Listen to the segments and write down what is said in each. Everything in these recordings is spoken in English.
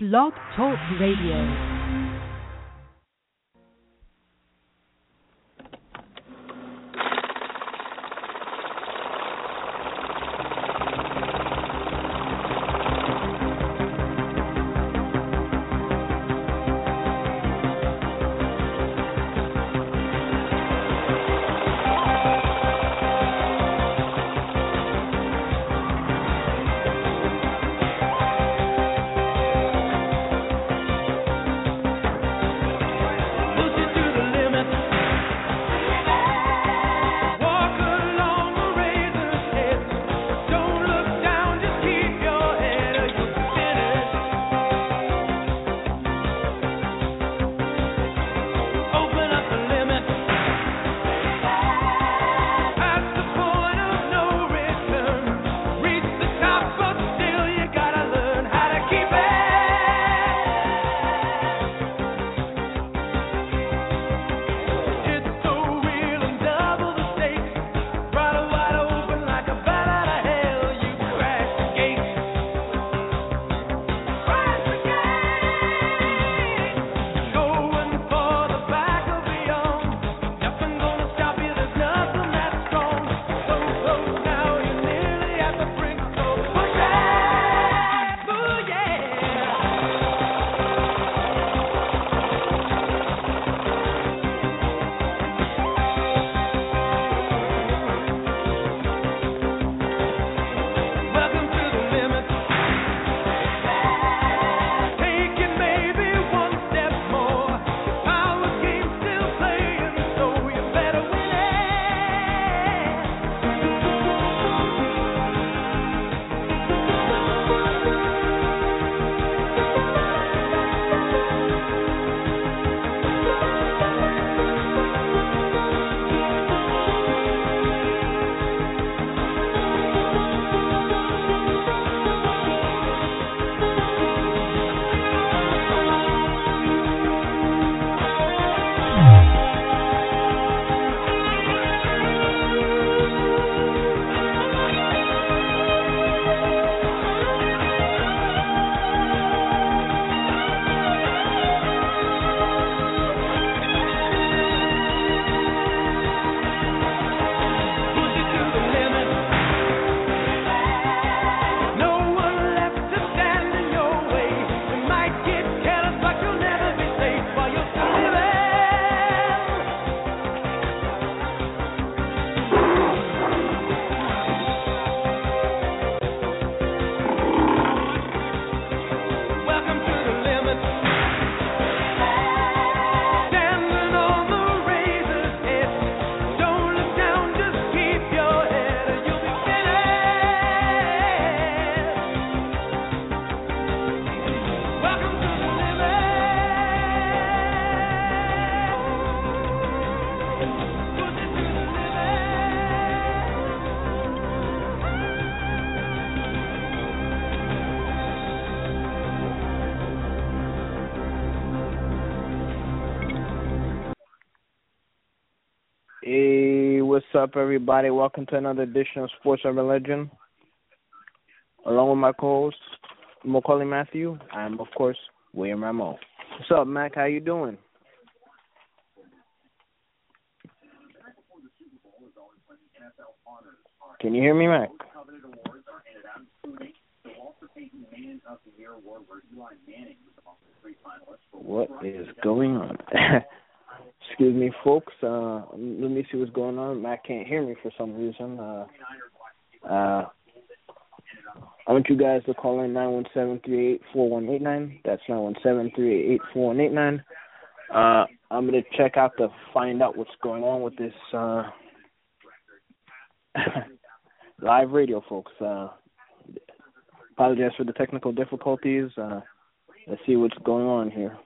Blog Talk Radio. Up, everybody? Welcome to another edition of Sports Urban Legend. Along with my co-host, Maccorley Mathieu, I'm of course William Rameau. What's up, Mac? How you doing? Can you hear me, Mac? What is going on? Excuse me, folks. Uh, let me see what's going on. Matt can't hear me for some reason. Uh, uh, I want you guys to call in nine one seven three eight four one eight nine. That's nine one seven three eight four one eight nine. Uh, I'm gonna check out to find out what's going on with this uh, live radio, folks. Uh, apologize for the technical difficulties. Uh, let's see what's going on here.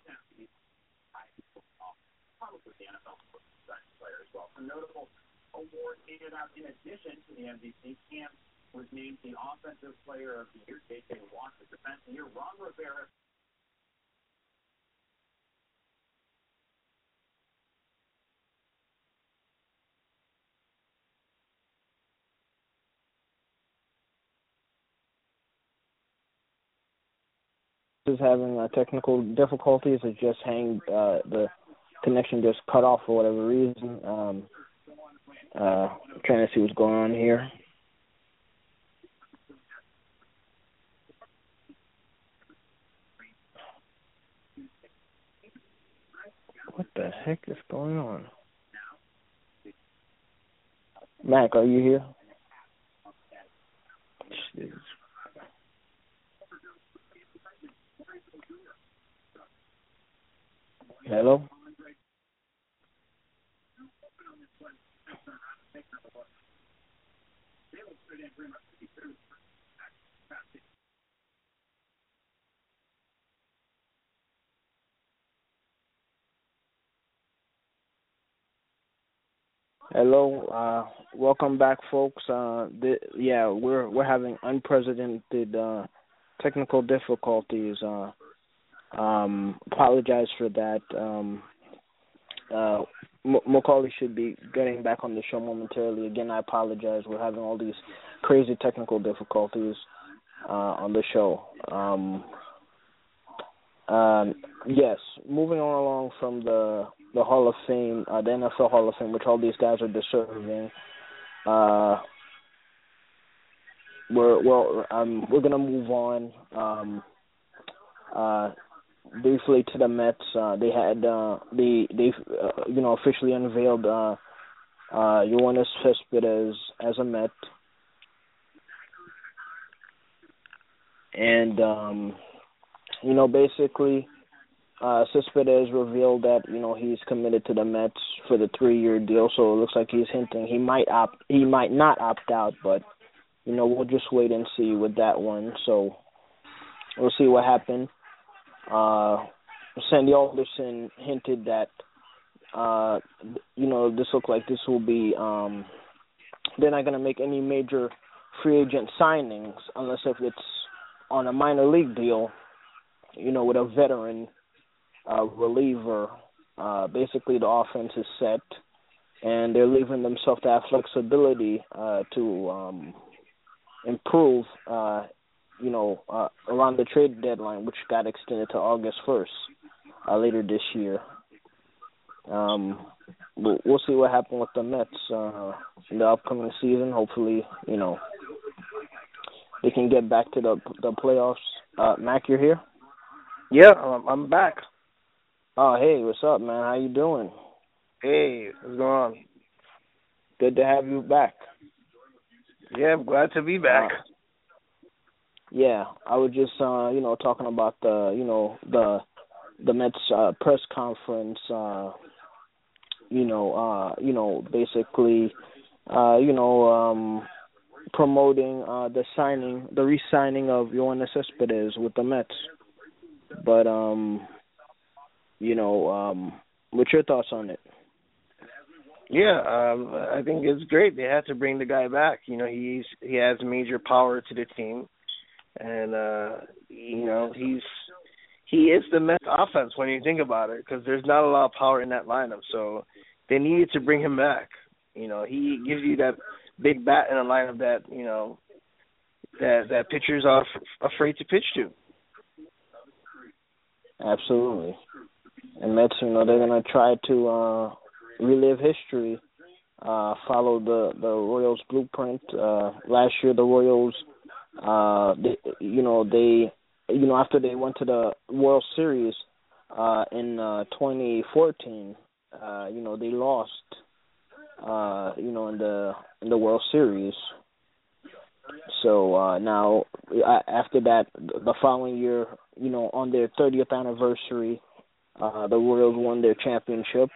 Handed out in addition to the MVP. Cam was named the Offensive Player of the Year. J.J. Watt, the Defense of the Year. Ron Rivera. is having uh, technical difficulties. It just hang uh, the connection just cut off for whatever reason. Um, uh, trying to see what's going on here. What the heck is going on? Mac, are you here? Jeez. Hello? Hello, uh, welcome back, folks. Uh, yeah, we're we're having unprecedented uh, technical difficulties. Uh, um, apologize for that. Um, uh, M- Maccorley should be getting back on the show momentarily. Again, I apologize. We're having all these crazy technical difficulties uh, on the show. Um, um, yes, moving on along from the the Hall of Fame, uh, the NFL Hall of Fame, which all these guys are deserving. Uh, we're well, um, we're gonna move on. Um, uh, briefly to the Mets. Uh, they had uh, they they uh, you know officially unveiled uh, uh, Yoenis Cespedes as a Met, and um, you know basically uh, Cespedes revealed that you know he's committed to the Mets for the three-year deal. So it looks like he's hinting he might opt he might not opt out, but you know we'll just wait and see with that one. So we'll see what happens. Uh, Sandy Alderson hinted that uh, you know this looked like this will be um, they're not going to make any major free agent signings unless if it's on a minor league deal, you know, with a veteran uh, reliever. Uh, basically, the offense is set, and they're leaving themselves that flexibility uh, to um, improve uh, you know, uh, around the trade deadline, which got extended to August 1st uh, later this year. Um, we'll, we'll see what happens with the Mets uh, in the upcoming season. Hopefully, you know, they can get back to the the playoffs. Uh, Mac, you're here. Yeah, I'm, I'm back. Oh, hey, what's up, man? How you doing? Hey, what's going on? Good to have you back. Yeah, I'm glad to be back. Uh, yeah, I was just uh, you know talking about the you know the the Mets uh, press conference. Uh, you know, uh, you know, basically, uh, you know, um, promoting uh, the signing, the re-signing of Yoenis Cespedes with the Mets. But um, you know, um, what's your thoughts on it? Yeah, um, I think it's great. They had to bring the guy back. You know, he's he has major power to the team and uh you know he's he is the Mets offense when you think about it because there's not a lot of power in that lineup. So they needed to bring him back. You know, he gives you that big bat in a lineup that you know that that pitchers are f- afraid to pitch to. Absolutely, and Mets, you know, they're gonna try to uh relive history, uh follow the the Royals blueprint. Uh Last year, the Royals uh they, you know they you know after they went to the World Series uh in uh 2014 uh you know they lost uh you know in the in the World Series. So uh now after that the following year you know on their 30th anniversary uh the Royals won their championship.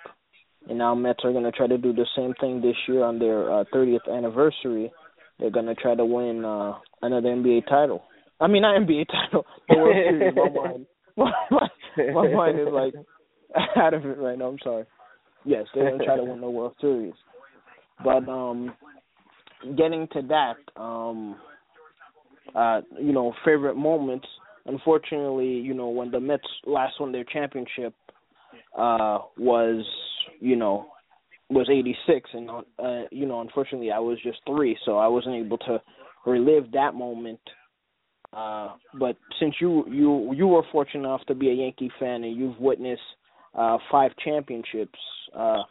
And now Mets are going to try to do the same thing this year on their uh, 30th anniversary they're gonna try to win uh another NBA title. I mean not NBA title, the World Series. My mind, my, my, my mind is like out of it right now. I'm sorry. Yes, they're gonna try to win the World Series. But um getting to that, um uh, you know, favorite moments. Unfortunately, you know, when the Mets last won their championship, uh, was, you know, was 86 and uh you know unfortunately I was just 3 so I wasn't able to relive that moment Uh, but since you you you were fortunate enough to be a Yankee fan and you've witnessed uh, five championships uh,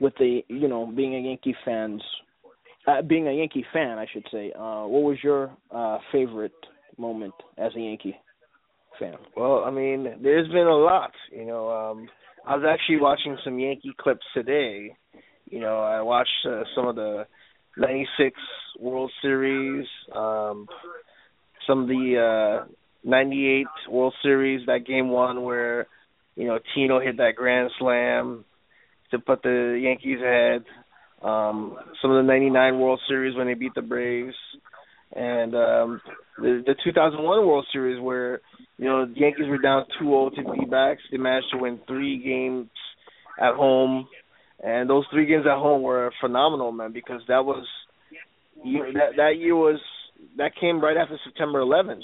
with the you know being a Yankee fans uh, being a Yankee fan, I should say. Uh, what was your uh, favorite moment as a Yankee fan? Well, I mean, there's been a lot. You know, um, I was actually watching some Yankee clips today. You know, I watched uh, some of the '96 World Series, um, some of the uh, '98 World Series, that game one where you know Tino hit that grand slam to put the Yankees ahead. Um, some of the '99 World Series when they beat the Braves, and um, the, the 2001 World Series where you know the Yankees were down 2-0 to D-backs. They managed to win three games at home, and those three games at home were phenomenal, man. Because that was you, that that year was that came right after September 11th.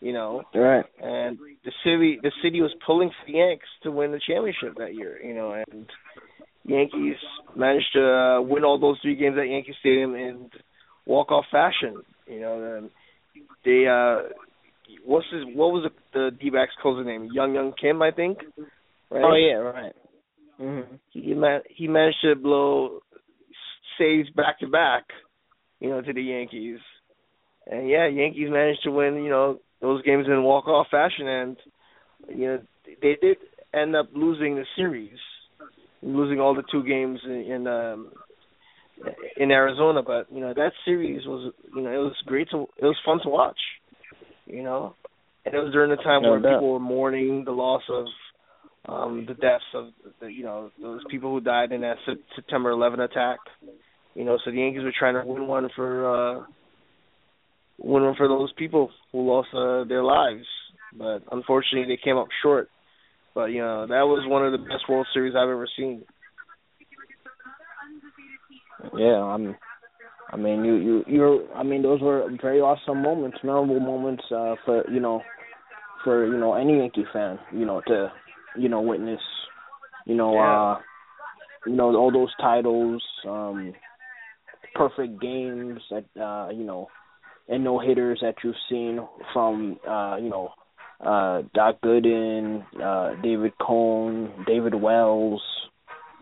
You know, right? And the city the city was pulling for the Yanks to win the championship that year. You know, and Yankees managed to uh, win all those three games at Yankee Stadium in walk off fashion. You know, and they uh what's his what was the, the D backs closer name? Young Young Kim, I think. Right? Oh yeah, right. Mm-hmm. He man he managed to blow saves back to back, you know, to the Yankees. And yeah, Yankees managed to win, you know, those games in walk off fashion and you know, they did end up losing the series losing all the two games in, in um in Arizona, but you know that series was you know it was great to it was fun to watch, you know, and it was during the time no where people were mourning the loss of um the deaths of the you know those people who died in that Se- September 11 attack, you know, so the Yankees were trying to win one for uh win one for those people who lost uh, their lives, but unfortunately they came up short. But you know that was one of the best World Series I've ever seen. Yeah, I'm. I mean, you you you're. I mean, those were very awesome moments, memorable moments uh, for you know, for you know any Yankee fan, you know, to you know witness, you know, Yeah. uh, you know all those titles, um, perfect games that uh, you know, and no hitters that you've seen from uh, you know, uh, Doc Gooden, uh, David Cone, David Wells.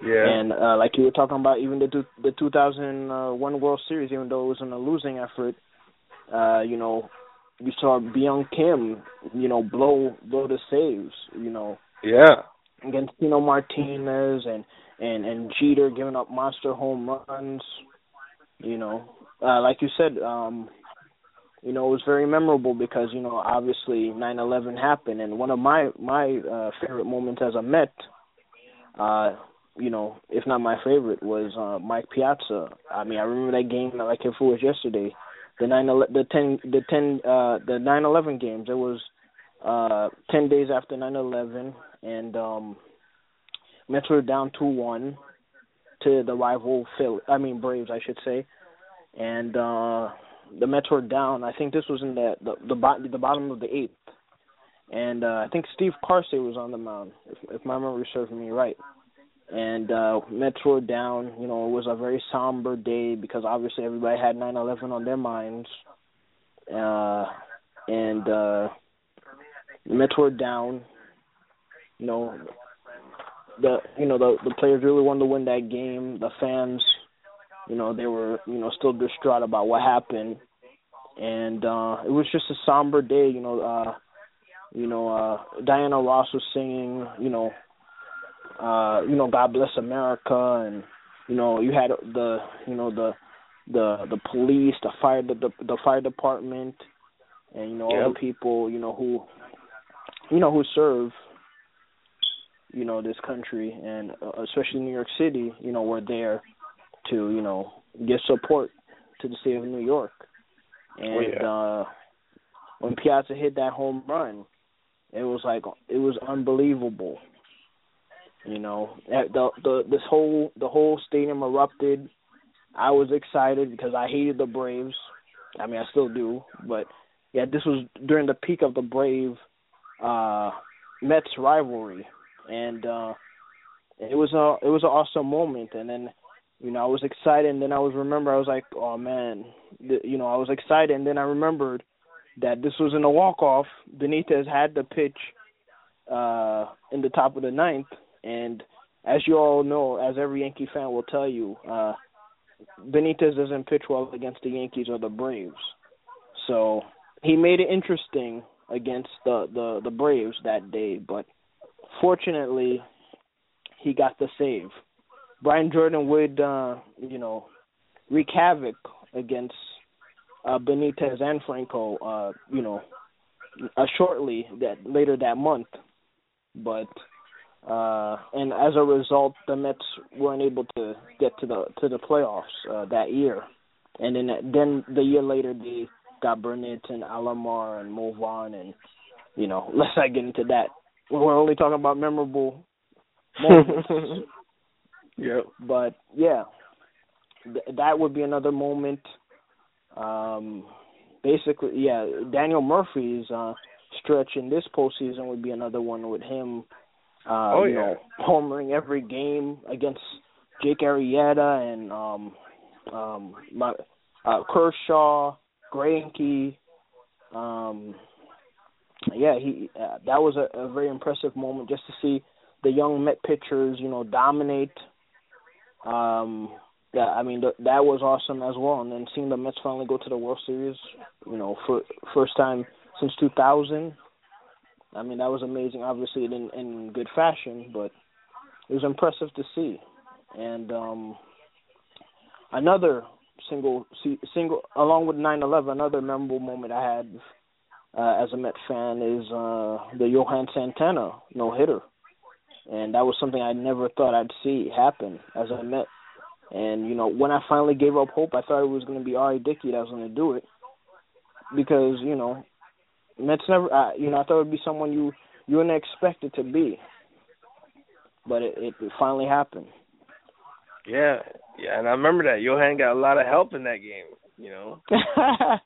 Yeah. And uh, like you were talking about, even the two, the 2001 World Series, even though it was in a losing effort, uh, you know, you saw Byung Kim, you know, blow blow the saves, you know, yeah. against Tino Martinez and and and Jeter giving up monster home runs, you know, uh, like you said, um, you know, it was very memorable because you know obviously 9/11 happened, and one of my my uh, favorite moments as a Met. Uh, you know, if not my favorite, was uh, Mike Piazza. I mean, I remember that game like if it was yesterday. The nine, the ten, the ten, uh, the nine eleven games. It was uh ten days after nine eleven, and um, Mets were down two one to the rival Phil. I mean Braves, I should say, and uh the Mets were down. I think this was in the the the, bo- the bottom of the eighth, and uh, I think Steve Karsay was on the mound, if, if my memory serves me right and uh Mets were down. You know, it was a very somber day because obviously everybody had 9/11 on their minds. Uh and uh Mets were down. You know, the you know the the players really wanted to win that game. The fans, you know, they were you know still distraught about what happened, and uh it was just a somber day. You know, uh you know uh Diana Ross was singing. You know uh you know God bless America and you know you had the you know the the the police the fire the the, the fire department and you know all the people you know who you know who serve you know this country and uh, especially New York City you know were there to you know give support to the state of New York and yeah. uh when Piazza hit that home run it was like it was unbelievable you know, the the this whole the whole stadium erupted. I was excited because I hated the Braves. I mean, I still do, but yeah, this was during the peak of the Brave uh Mets rivalry, and uh it was a it was an awesome moment. And then, you know, I was excited, and then I was remember I was like, oh man, you know, I was excited, and then I remembered that this was in a walk off. Benitez had the pitch uh in the top of the ninth and as you all know, as every Yankee fan will tell you, uh Benitez doesn't pitch well against the Yankees or the Braves. So he made it interesting against the the the Braves that day, but fortunately he got the save. Brian Jordan would uh, you know, wreak havoc against uh Benitez and Franco uh, you know, uh, shortly that later that month. But uh and as a result the Mets weren't able to get to the to the playoffs uh, that year. And then then the year later they got Burnitz and Alomar and Mo Vaughn and you know, let's not get into that. We're only talking about memorable moments. yep. But yeah, th- that would be another moment. Um, basically, yeah, Daniel Murphy's uh, stretch in this postseason would be another one with him. Uh, oh you yeah. know, homering every game against Jake Arrieta and um, um, my uh, Kershaw, Greinke. Um, yeah, he uh, that was a, a very impressive moment just to see the young Met pitchers, you know, dominate. Um, yeah, I mean th- that was awesome as well. And then seeing the Mets finally go to the World Series, you know, for first time since 2000. I mean that was amazing. Obviously in in good fashion, but it was impressive to see. And um another single single along with 9/11, another memorable moment I had uh, as a Met fan is uh the Johan Santana no hitter, and that was something I never thought I'd see happen as a Met. And you know, when I finally gave up hope, I thought it was going to be R.A. Dickey that was going to do it, because you know, Mets never. Uh, you know, I thought it would be someone you you wouldn't expect it to be, but it, it finally happened. Yeah, yeah, and I remember that Johan got a lot of help in that game. You know.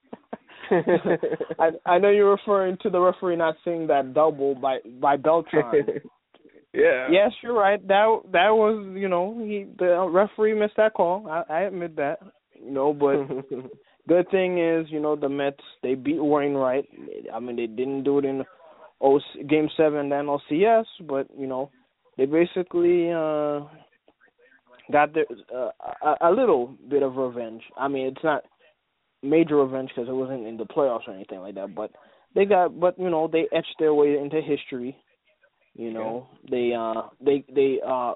I I know you're referring to the referee not seeing that double by by Beltran. yeah. Yes, you're right. That that was you know he the referee missed that call. I, I admit that. You know, but good thing is you know the Mets they beat Wainwright. I mean they didn't do it in O Game Seven then OCS, but you know they basically uh got their uh, a, a little bit of revenge. I mean it's not major revenge because it wasn't in the playoffs or anything like that, but they got but you know they etched their way into history. You know, they uh they they uh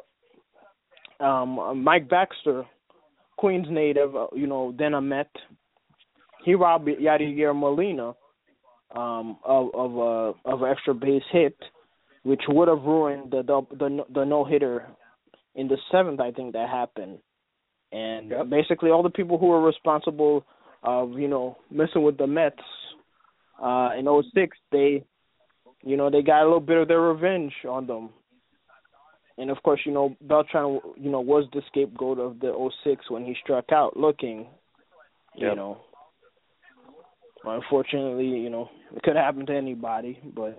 um Mike Baxter, Queens native, uh, you know, then a Met. He robbed Yadier Molina um of of a of an extra base hit, which would have ruined the the the, the no hitter in the seventh. I think that happened, and Yep. basically all the people who were responsible of you know messing with the Mets uh in '06, they you know they got a little bit of their revenge on them. And of course, you know Beltran, you know, was the scapegoat of the '06 when he struck out looking. You Yep. know, unfortunately, you know, it could happen to anybody, but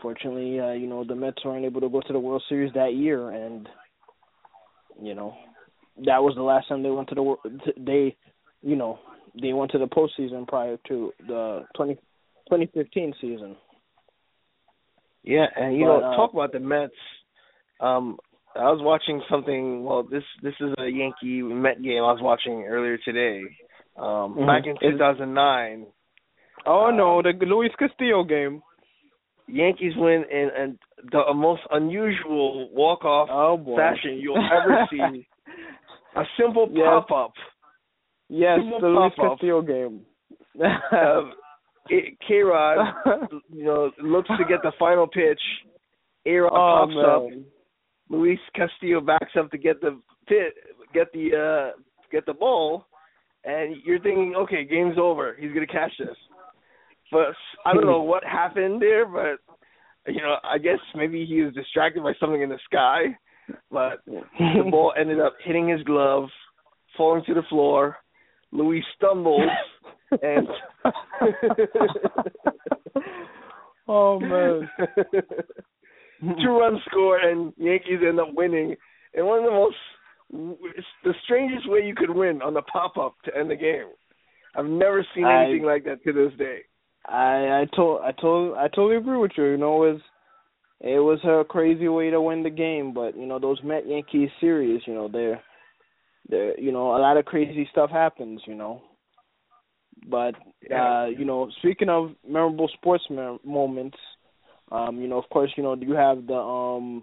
fortunately, uh, you know, the Mets weren't able to go to the World Series that year, and you know, that was the last time they went to the they, you know, they went to the postseason prior to the 20, 2015 season. Yeah, and you But, know, uh, talk about the Mets. Um, I was watching something. Well, this this is a Yankee Met game I was watching earlier today. Um, Mhm. Back in Is- 2009, Oh Uh, no, the Luis Castillo game. Yankees win in, in the most unusual walk off Oh fashion you'll ever see. A simple Yes. pop up. Yes, the Luis. Castillo game. Um, K Rod, you know, looks to get the final pitch. A Rod oh pops up. Luis Castillo backs up to get the pit, get the uh, get the ball, and you're thinking, okay, game's over. He's gonna catch this. But I don't know what happened there, but you know, I guess maybe he was distracted by something in the sky. But the ball ended up hitting his glove, falling to the floor. Luis stumbles and oh man. two runs score and Yankees end up winning in one of the most the strangest way you could win on the pop up to end the game. I've never seen anything I, like that to this day. I I told I told I totally agree with you. You know, it was it was a crazy way to win the game, but you know those Met Yankees series, you know they're they're you know a lot of crazy stuff happens, you know. But uh, you know, speaking of memorable sports moments, um, you know, of course, you know you have the um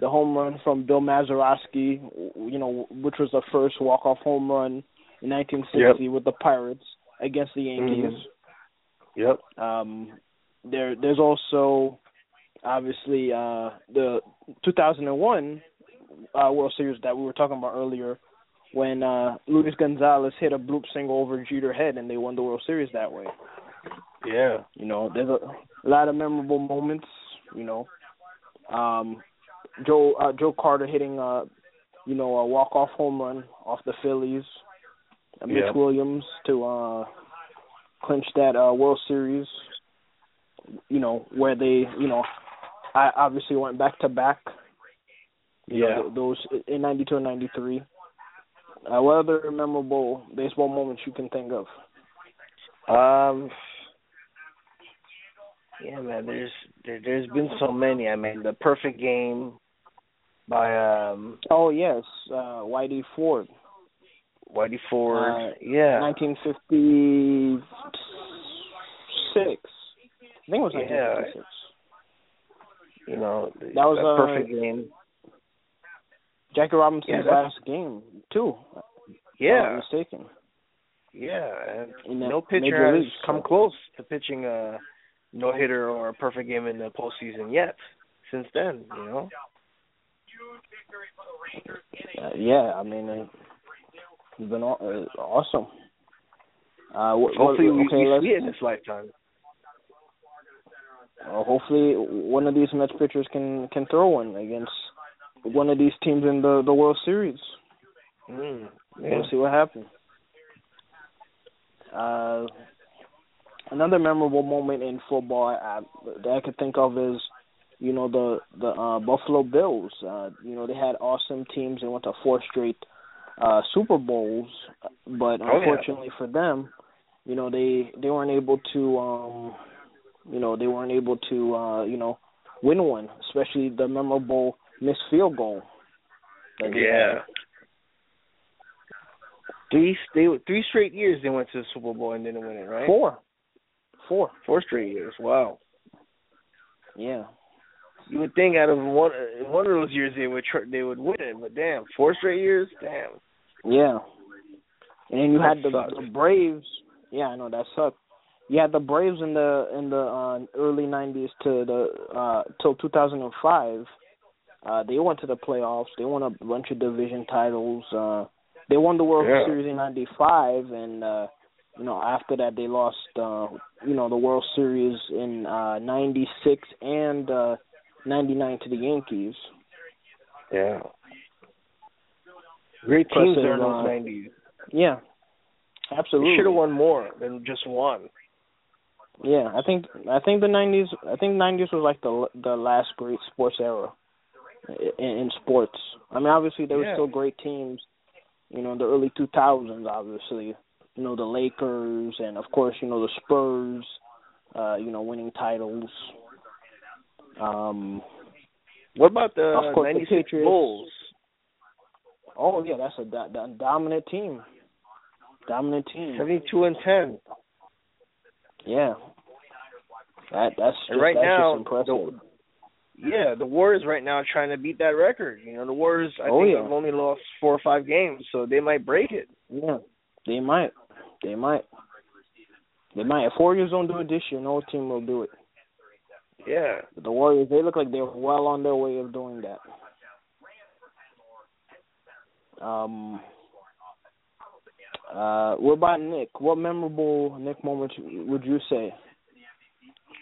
the home run from Bill Mazeroski, you know, which was the first walk off home run in 1960 yep. with the Pirates against the Yankees. Mm-hmm. Yep. Um, there, there's also obviously uh, the 2001 uh, World Series that we were talking about earlier, when uh, Luis Gonzalez hit a bloop single over Jeter head and they won the World Series that way. Yeah. You know, there's a, a lot of memorable moments. You know, um, Joe uh, Joe Carter hitting uh, you know a walk off home run off the Phillies. Uh, Mitch yeah. Williams to uh clinch that uh, World Series. You know where they, you know, I obviously went back to back. Yeah. Those in '92 and '93. Uh, what other memorable baseball moments you can think of? Um. Yeah, man. There's there, there's been so many. I mean, the perfect game by um. Oh yes, uh, Whitey Ford. Whitey Ford. Uh, yeah. 1956. I think it was 1956. Yeah. You know, that was a uh, perfect game. Jackie Robinson's yeah, last game too. Yeah. I'm mistaken. Yeah, and no pitcher has come close to pitching a no hitter or a perfect game in the postseason yet. Since then, you know. Uh, yeah, I mean, uh, it's been uh, awesome. Uh, what, hopefully, okay, we, we see it in this lifetime. Uh, hopefully, one of these Mets pitchers can can throw one against one of these teams in the the World Series. Mm, yeah. We'll see what happens. Uh, another memorable moment in football I, that I could think of is, you know, the the uh, Buffalo Bills. Uh, you know, they had awesome teams. They went to four straight uh, Super Bowls, but unfortunately oh, yeah. for them, you know, they they weren't able to. um you know, they weren't able to, uh, you know, win one, especially the memorable missed field goal. Yeah. Had. Three they three straight years they went to the Super Bowl and didn't win it, right? Four. Four. Four straight years. Wow. Yeah. You would think out of one one of those years they would tr- they would win it, but damn, four straight years, damn. Yeah. And then you that had the, the Braves. Yeah, I know that sucked. You had the Braves in the in the uh, early '90s to the uh till 2005. Uh, they went to the playoffs. They won a bunch of division titles. Uh, they won the World yeah. Series in '95, and uh, you know after that they lost. Uh, you know the World Series in uh '96 and uh '99 to the Yankees. Yeah. Great teams there in uh, those '90s. Yeah, absolutely. They should have won more than just one. Yeah, I think I think the '90s. I think '90s was like the the last great sports era in, in sports. I mean, obviously there were Yeah. still great teams. You know, the early 2000s, obviously. You know, the Lakers and of course, you know the Spurs. Uh, you know, winning titles. Um, What about the Of course, the '96 Patriots. Bulls? oh yeah, that's a do- do- dominant team. Dominant team. Seventy-two and ten. Yeah. That that's just, And right that's now, just impressive. the, yeah, the Warriors right now are trying to beat that record. You know, the Warriors I Oh, think yeah. have only lost four or five games, so they might break it. Yeah, they might. They might. They might. If Warriors don't do it this year, no team will do it. Yeah. But the Warriors, they look like they're well on their way of doing that. Um. Uh, what about Knick? What memorable Knick moments would you say?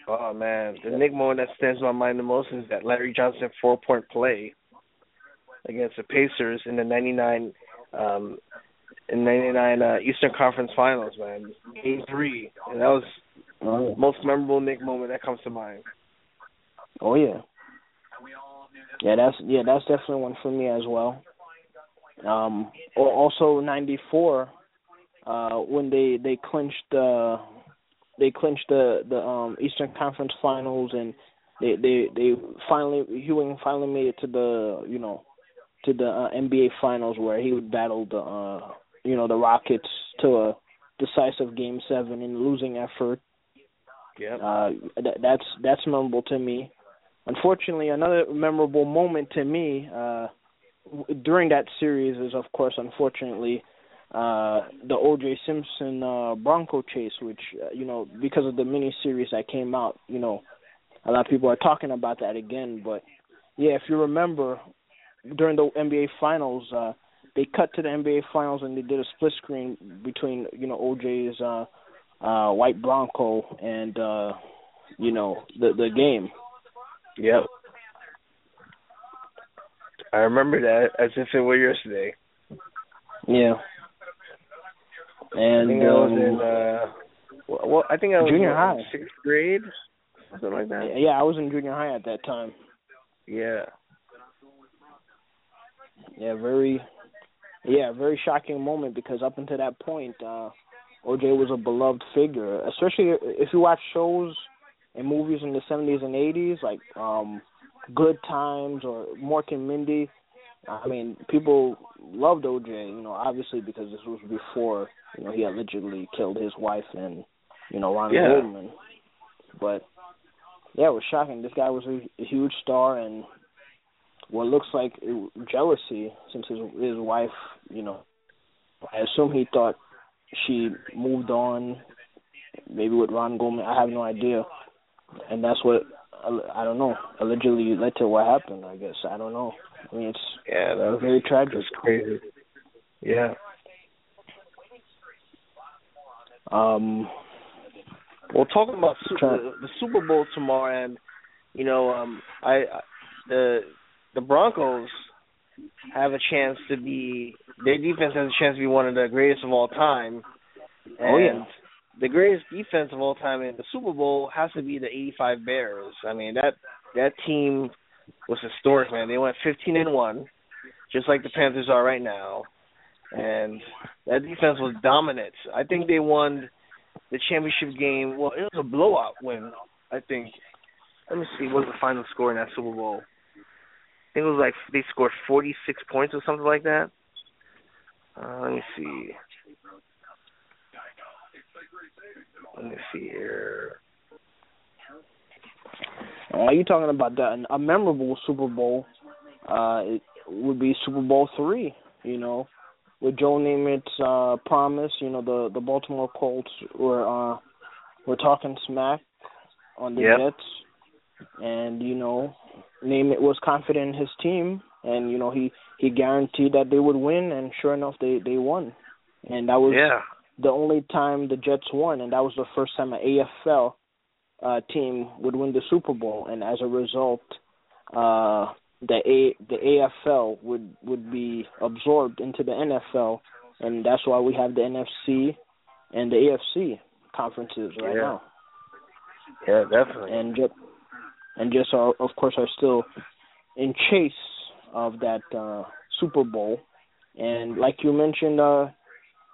Oh man, the Knick moment that stands in my mind the most is that Larry Johnson four point play against the Pacers in the '99 um, in '99 uh, Eastern Conference Finals, man, Game Three, and that was Oh, most memorable Knick moment that comes to mind. oh yeah. Yeah, that's yeah, that's definitely one for me as well. Um, also '94, uh, when they they clinched uh, they clinched the the um, Eastern Conference Finals and they they they finally Ewing finally made it to the you know to the uh, NBA Finals where he would battle the uh, you know the Rockets to a decisive Game Seven in losing effort. Yeah. Uh, th- that's that's memorable to me. Unfortunately, another memorable moment to me uh, w- during that series is, of course, unfortunately, uh, the O.J. Simpson uh, Bronco chase, which uh, you know because of the mini series that came out, you know, a lot of people are talking about that again. But yeah, if you remember, during the NBA Finals, uh, they cut to the NBA Finals and they did a split screen between you know OJ's uh, uh, white Bronco and uh, you know the the game. Yep. I remember that as if it were yesterday. Yeah. And I think I was um, in uh well, well I think I was Junior in high. sixth grade. Something like that. yeah, I was in junior high at that time. Yeah. Yeah, very yeah, very shocking moment because up until that point, uh OJ was a beloved figure, especially if you watch shows and movies in the 70s and 80s like um Good Times or Mork and Mindy. I mean, people loved OJ, you know, obviously because this was before, you know, he allegedly killed his wife and, you know, Ron Yeah. Goldman. But yeah, it was shocking. This guy was a, a huge star and what looks like jealousy since his his wife, you know, I assume he thought she moved on, maybe with Ron Goldman. I have no idea, and that's what I don't know. Allegedly led to what happened. I guess I don't know. I mean, it's Yeah, that was very tragic. That's crazy. Yeah. Um, Well, talking about Try- the, the Super Bowl tomorrow, and you know, um, I, I the the Broncos have a chance to be their defense has a chance to be one of the greatest of all time. And Oh, yeah. The greatest defense of all time in the Super Bowl has to be the '85 Bears. I mean that that team was historic, man. They went 15 and one, just like the Panthers are right now, and that defense was dominant. I think they won the championship game. Well, it was a blowout win. I think. Let me see. What was the final score in that Super Bowl? I think it was like they scored 46 points or something like that. Uh, let me see. Let me see here. are you talking about that? A memorable Super Bowl uh, it would be Super Bowl three. You know, with Joe Namath's uh, promise. You know, the the Baltimore Colts were uh, were talking smack on the Yep. Jets, and you know, Namath was confident in his team, and you know he he guaranteed that they would win, and sure enough, they they won, and that was Yeah. The only time the Jets won, and that was the first time an AFL uh, team would win the Super Bowl, and as a result, uh, the A the AFL would would be absorbed into the NFL, and that's why we have the NFC and the AFC conferences right Yeah. now, Yeah, definitely. and just and just are, of course are still in chase of that uh, Super Bowl, and like you mentioned, uh,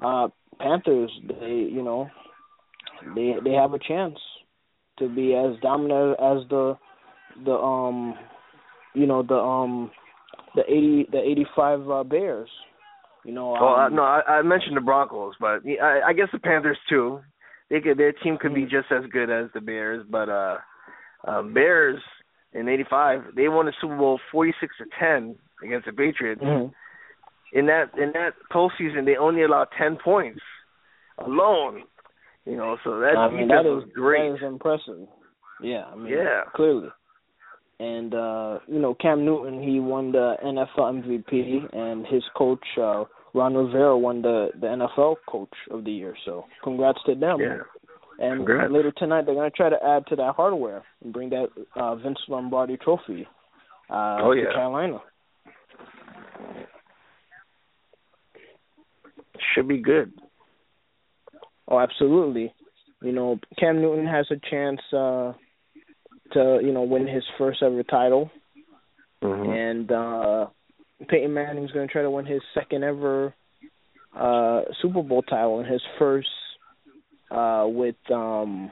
uh, Panthers they you know they they have a chance to be as dominant as the the um you know the um the eighty the eighty five uh, Bears. You know, Well, uh, um, no, I, I mentioned the Broncos, but I, I guess the Panthers too. They could, their team could be Mm. just as good as the Bears, but uh, um, Bears in '85 they won the Super Bowl 46 to 10 against the Patriots. mhm. In that in that postseason, they only allowed 10 points alone. You know, so that I mean that was great. that is impressive. Yeah, I mean Yeah. clearly. And uh, you know, Cam Newton he won the NFL MVP and his coach uh Ron Rivera won the the NFL coach of the year. So congrats to them. yeah. And Congrats. later tonight they're gonna try to add to that hardware and bring that uh Vince Lombardi trophy uh Oh, to. Carolina. Should be good. Oh, absolutely. You know, Cam Newton has a chance uh to, you know, win his first ever title. Mhm. And uh Peyton Manning's gonna try to win his second ever uh Super Bowl title and his first uh with um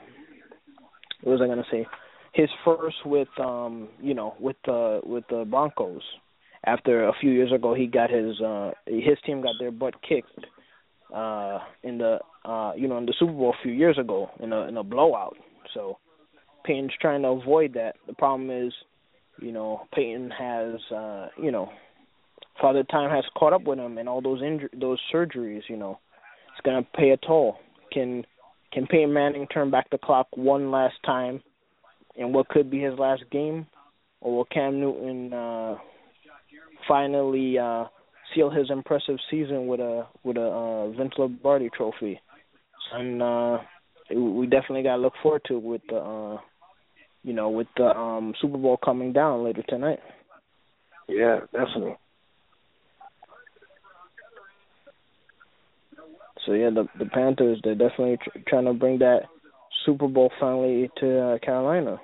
what was I gonna say? His first with um you know with the with the Broncos. After a few years ago, he got his uh his team got their butt kicked uh in the uh you know in the Super Bowl a few years ago in a in a blowout. So Peyton's trying to avoid that. The problem is, you know, Peyton has uh you know Father Time has caught up with him and all those injury those surgeries, you know. It's gonna pay a toll. Can can Peyton Manning turn back the clock one last time in what could be his last game? Or will Cam Newton uh finally uh seal his impressive season with a with a uh, Vince Lombardi trophy? And uh we definitely got to look forward to with the uh you know with the um Super Bowl coming down later tonight. Yeah, definitely. So yeah, the the Panthers they're definitely tr- trying to bring that Super Bowl finally to uh, Carolina.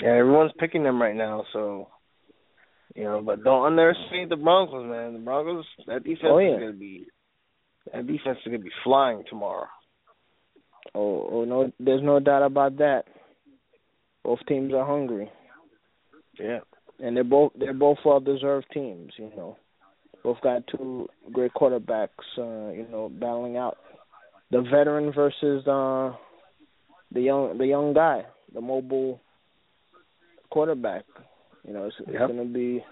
Yeah, everyone's picking them right now, so you know, but don't underestimate the Broncos, man. The Broncos that defense oh, yeah. is gonna be that defense is gonna be flying tomorrow. Oh, oh no, there's no doubt about that. Both teams are hungry. Yeah. And they're both they're both well deserved teams, you know. Both got two great quarterbacks, uh, you know, battling out. The veteran versus uh the young the young guy, the mobile quarterback. You know, it's, it's gonna be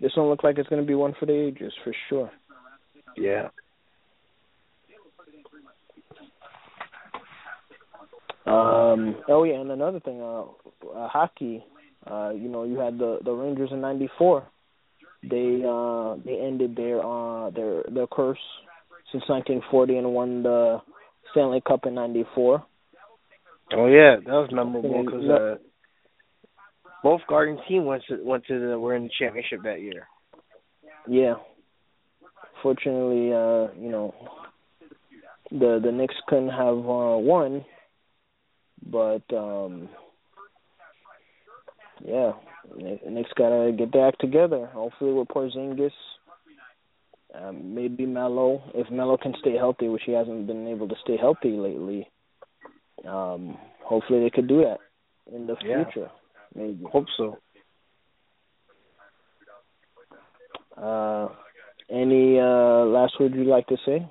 this one look like it's gonna be one for the ages for sure. Yeah. Um. Oh yeah, and another thing, uh, uh hockey. Uh, you know, you had the the Rangers in '94. They uh they ended their uh their their curse since 1940 and won the Stanley Cup in '94. Oh yeah, that was memorable because uh, both Garden team went to went to the were in the championship that year. Yeah. Fortunately, uh, you know, the the Knicks couldn't have uh, won, but um yeah, Knicks gotta get their act together. Hopefully with Porzingis, um, maybe Melo. If Melo can stay healthy, which he hasn't been able to stay healthy lately, um, hopefully they could do that in the yeah. future. Maybe. Hope so. Uh, any uh, last words you'd like to say?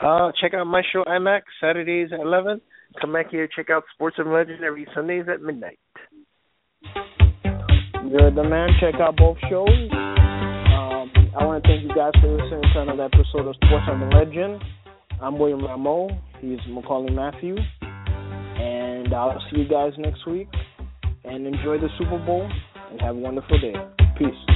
Uh, check out my show IMAX Saturdays at eleven. Come back here, check out Sports Urban Legend every Sundays at midnight. You're the man. Check out both shows. Um, I want to thank you guys for listening to another episode of Sports Urban Legend. I'm William Rameau. He's Maccorley Mathieu. And I'll see you guys next week. And enjoy the Super Bowl and have a wonderful day. Peace.